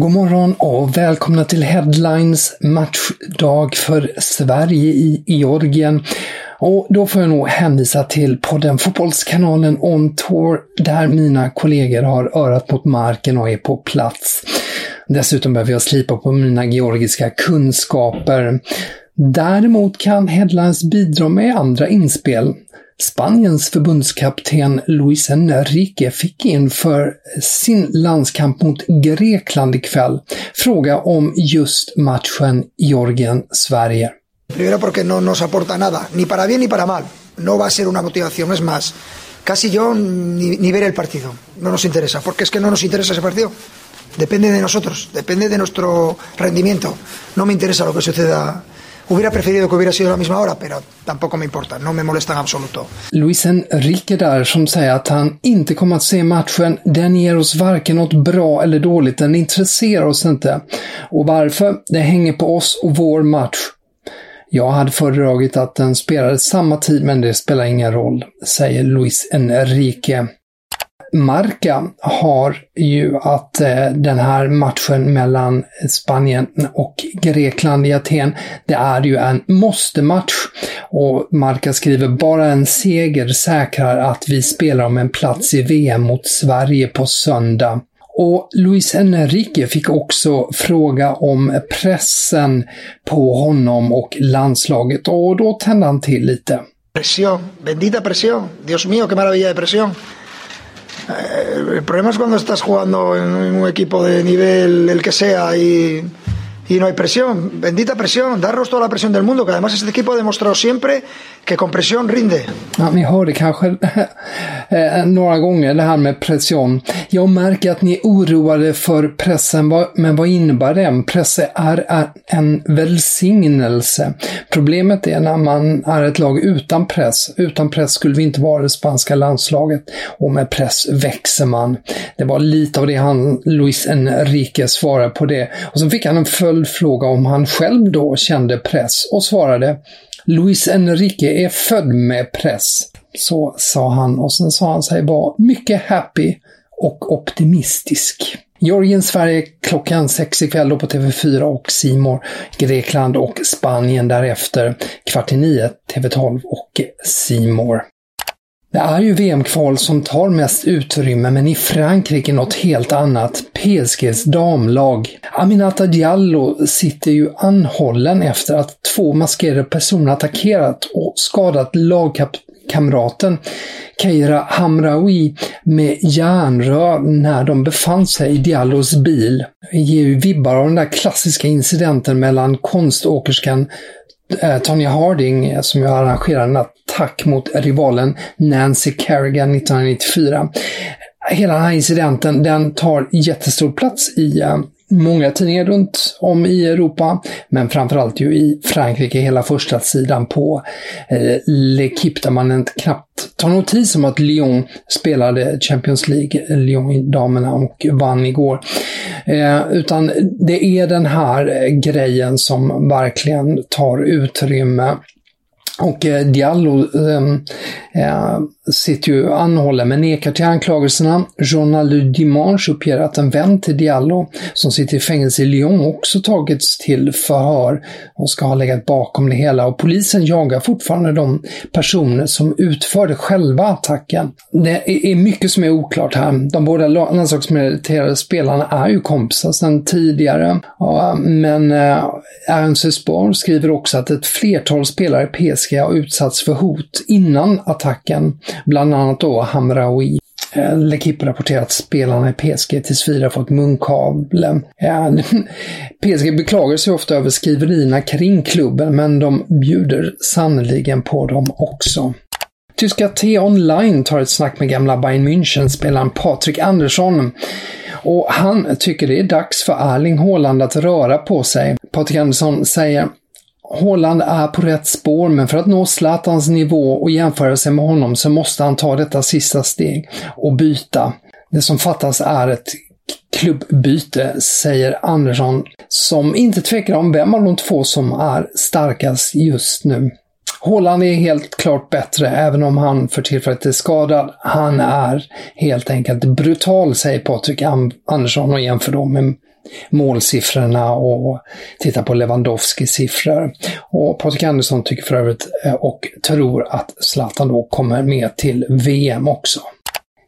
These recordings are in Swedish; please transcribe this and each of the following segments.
God morgon och välkomna till Headlines matchdag för Sverige i Georgien. Och då får jag nog hänvisa till podden Fotbollskanalen On Tour där mina kollegor har örat mot marken och är på plats. Dessutom behöver jag slipa på mina georgiska kunskaper. Däremot kan Headlines bidra med andra inspel. Spaniens förbundskapten Luis Enrique fick inför sin landskamp mot Grekland ikväll fråga om just matchen Georgien-Sverige. Primero porque no nos aporta nada, ni para bien ni para mal. No va a ser una motivación, es más, casi yo ni, ni ver el partido. No nos interesa, porque es que no nos interesa ese partido. Depende de nosotros, depende de nuestro rendimiento. No me interesa lo que suceda Hubiera preferido que hubiera sido a la misma hora, pero tampoco me importa, no me molesta en absoluto. Luis Enrique där som säger att han inte kommer att se matchen. Den ger oss varken något bra eller dåligt, den intresserar oss inte. Och varför? Det hänger på oss och vår match. Jag hade föredragit att den spelade samma tid, men det spelar ingen roll, säger Luis Enrique. Marca har ju att eh, den här matchen mellan Spanien och Grekland i Aten, det är ju en måste-match. Och Marca skriver bara en seger säkrar att vi spelar om en plats i VM mot Sverige på söndag. Och Luis Enrique fick också fråga om pressen på honom och landslaget och då tände han till lite. Presión, bendita presión. Dios mío, qué maravilla de presión. Eh, el problema es cuando estás jugando en un equipo de nivel, el que sea, y, y no hay presión. Bendita presión, darnos toda la presión del mundo, que además este equipo ha demostrado siempre que con presión rinde. Ja, ni hörde kanske eh, några gånger det här med pression. Jag märker att ni är oroade för pressen, men vad innebär det? Press är en välsignelse. Problemet är när man är ett lag utan press. Utan press skulle vi inte vara det spanska landslaget och med press växer man. Det var lite av det han, Luis Enrique, svarade på det. Och så fick han en följd följdfråga om han själv då kände press och svarade Luis Enrique är född med press. Så sa han och sen sa han sig vara mycket happy och optimistisk. Georgien-Sverige klockan sex ikväll på TV4 och Simor Grekland och Spanien därefter kvart i nio TV12 och Simor. Det är ju VM-kval som tar mest utrymme, men i Frankrike något helt annat. PSGs damlag. Aminata Diallo sitter ju anhållen efter att två maskerade personer attackerat och skadat lagkamraten Keira Hamraoui med järnrör när de befann sig i Diallos bil. Det ger ju vibbar av den där klassiska incidenten mellan konståkerskan Eh, Tonya Harding eh, som ju arrangerade en attack mot rivalen Nancy Kerrigan 1994. Hela den här incidenten den tar jättestor plats i eh, många tidningar runt om i Europa, men framförallt ju i Frankrike, hela första sidan på eh, L'Equipe där man knappt tar notis om att Lyon spelade Champions League, Lyon damerna, och vann igår. Eh, utan det är den här eh, grejen som verkligen tar utrymme och eh, Diallo eh, eh, sitter ju anhållen men nekar till anklagelserna. Journal du Dimanche uppger att en vän till Diallo som sitter i fängelse i Lyon också tagits till förhör och ska ha legat bakom det hela. Och polisen jagar fortfarande de personer som utförde själva attacken. Det är mycket som är oklart här. De båda landslagsmeriterade spelarna är ju kompisar sedan tidigare. Men eh, RNC skriver också att ett flertal spelare i PSG har utsatts för hot innan attacken attacken, Bland annat då Hamraoui. Eh, L'Equipe rapporterar att spelarna i PSG tills vidare fått munkavle. Eh, PSG beklagar sig ofta över skriverierna kring klubben, men de bjuder sannoliken på dem också. Tyska T-Online tar ett snack med gamla Bayern München-spelaren Patrik Andersson. Och han tycker det är dags för Erling Haaland att röra på sig. Patrik Andersson säger Holland är på rätt spår, men för att nå Zlatans nivå och jämföra sig med honom så måste han ta detta sista steg och byta. Det som fattas är ett klubbbyte, säger Andersson, som inte tvekar om vem av de två som är starkast just nu. Håland är helt klart bättre, även om han för tillfället är skadad. Han är helt enkelt brutal, säger Patrik Andersson och jämför då med målsiffrorna och titta på Lewandowskis siffror. Och Patrik Andersson tycker för övrigt eh, och tror att Zlatan då kommer med till VM också.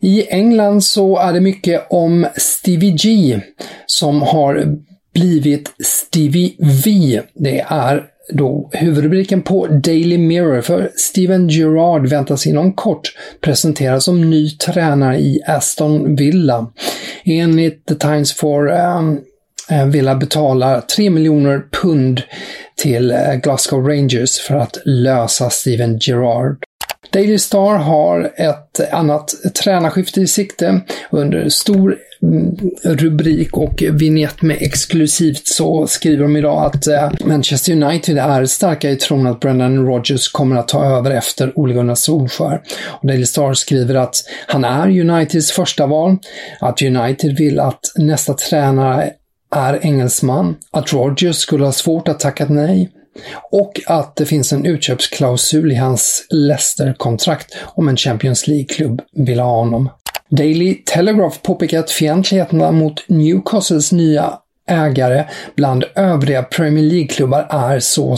I England så är det mycket om Stevie G som har blivit Stevie V. Det är då huvudrubriken på Daily Mirror för Steven Gerrard väntas inom kort presenteras som ny tränare i Aston Villa. Enligt The Times for um, eh, eh, Villa betalar 3 miljoner pund till eh, Glasgow Rangers för att lösa Steven Gerrard. Daily Star har ett annat tränarskifte i sikte. Under stor rubrik och vignett med exklusivt så skriver de idag att eh, Manchester United är starka i tron att Brendan Rodgers kommer att ta över efter Ole Gunnar Solskjaer. Och Daily Star skriver att han är Uniteds första val, att United vill att nästa tränare är engelsman, att Rogers skulle ha svårt att tacka nej och att det finns en utköpsklausul i hans Leicester-kontrakt om en Champions League-klubb vill ha honom. Daily Telegraph påpekar att fientligheterna mot Newcastles nya ägare bland övriga Premier League-klubbar är så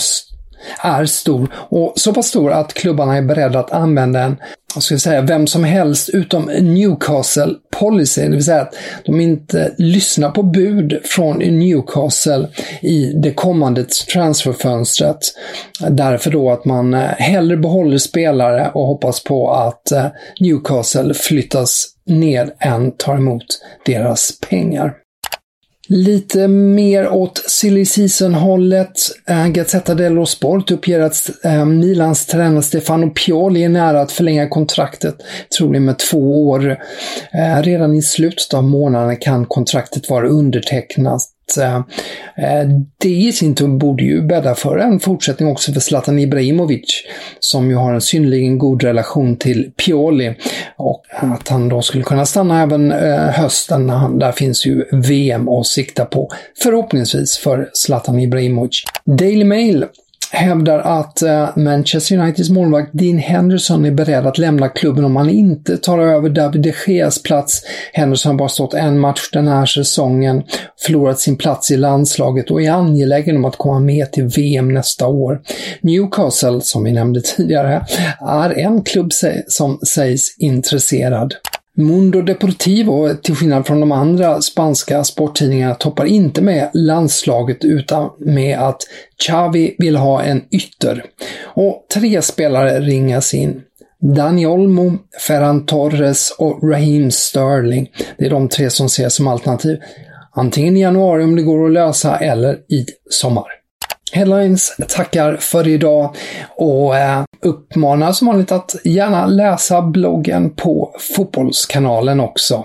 är stor och så pass stor att klubbarna är beredda att använda en, vad ska jag säga, vem som helst utom Newcastle policy, det vill säga att de inte lyssnar på bud från Newcastle i det kommande transferfönstret. Därför då att man eh, hellre behåller spelare och hoppas på att eh, Newcastle flyttas ner än tar emot deras pengar. Lite mer åt silly season-hållet. Eh, Gazzetta dello Sport uppger att eh, Milans tränare Stefano Pioli är nära att förlänga kontraktet, troligen med två år. Eh, redan i slutet av månaden kan kontraktet vara undertecknat Eh, det i sin tur borde ju bädda för en fortsättning också för Zlatan Ibrahimovic, som ju har en synnerligen god relation till Pioli. Och att han då skulle kunna stanna även eh, hösten, där finns ju VM att sikta på, förhoppningsvis för Zlatan Ibrahimovic. Daily Mail hävdar att eh, Manchester Uniteds målvakt Dean Henderson är beredd att lämna klubben om han inte tar över David de Geas plats. Henderson har bara stått en match den här säsongen, förlorat sin plats i landslaget och är angelägen om att komma med till VM nästa år. Newcastle, som vi nämnde tidigare, är en klubb som sägs intresserad. Mundo Deportivo, till skillnad från de andra spanska sporttidningarna, toppar inte med landslaget utan med att Xavi vill ha en ytter. Och tre spelare ringas in. Dani Olmo, Ferran Torres och Raheem Sterling. Det är de tre som ses som alternativ. Antingen i januari om det går att lösa eller i sommar. Headlines tackar för idag och eh, uppmanar som vanligt att gärna läsa bloggen på Fotbollskanalen också.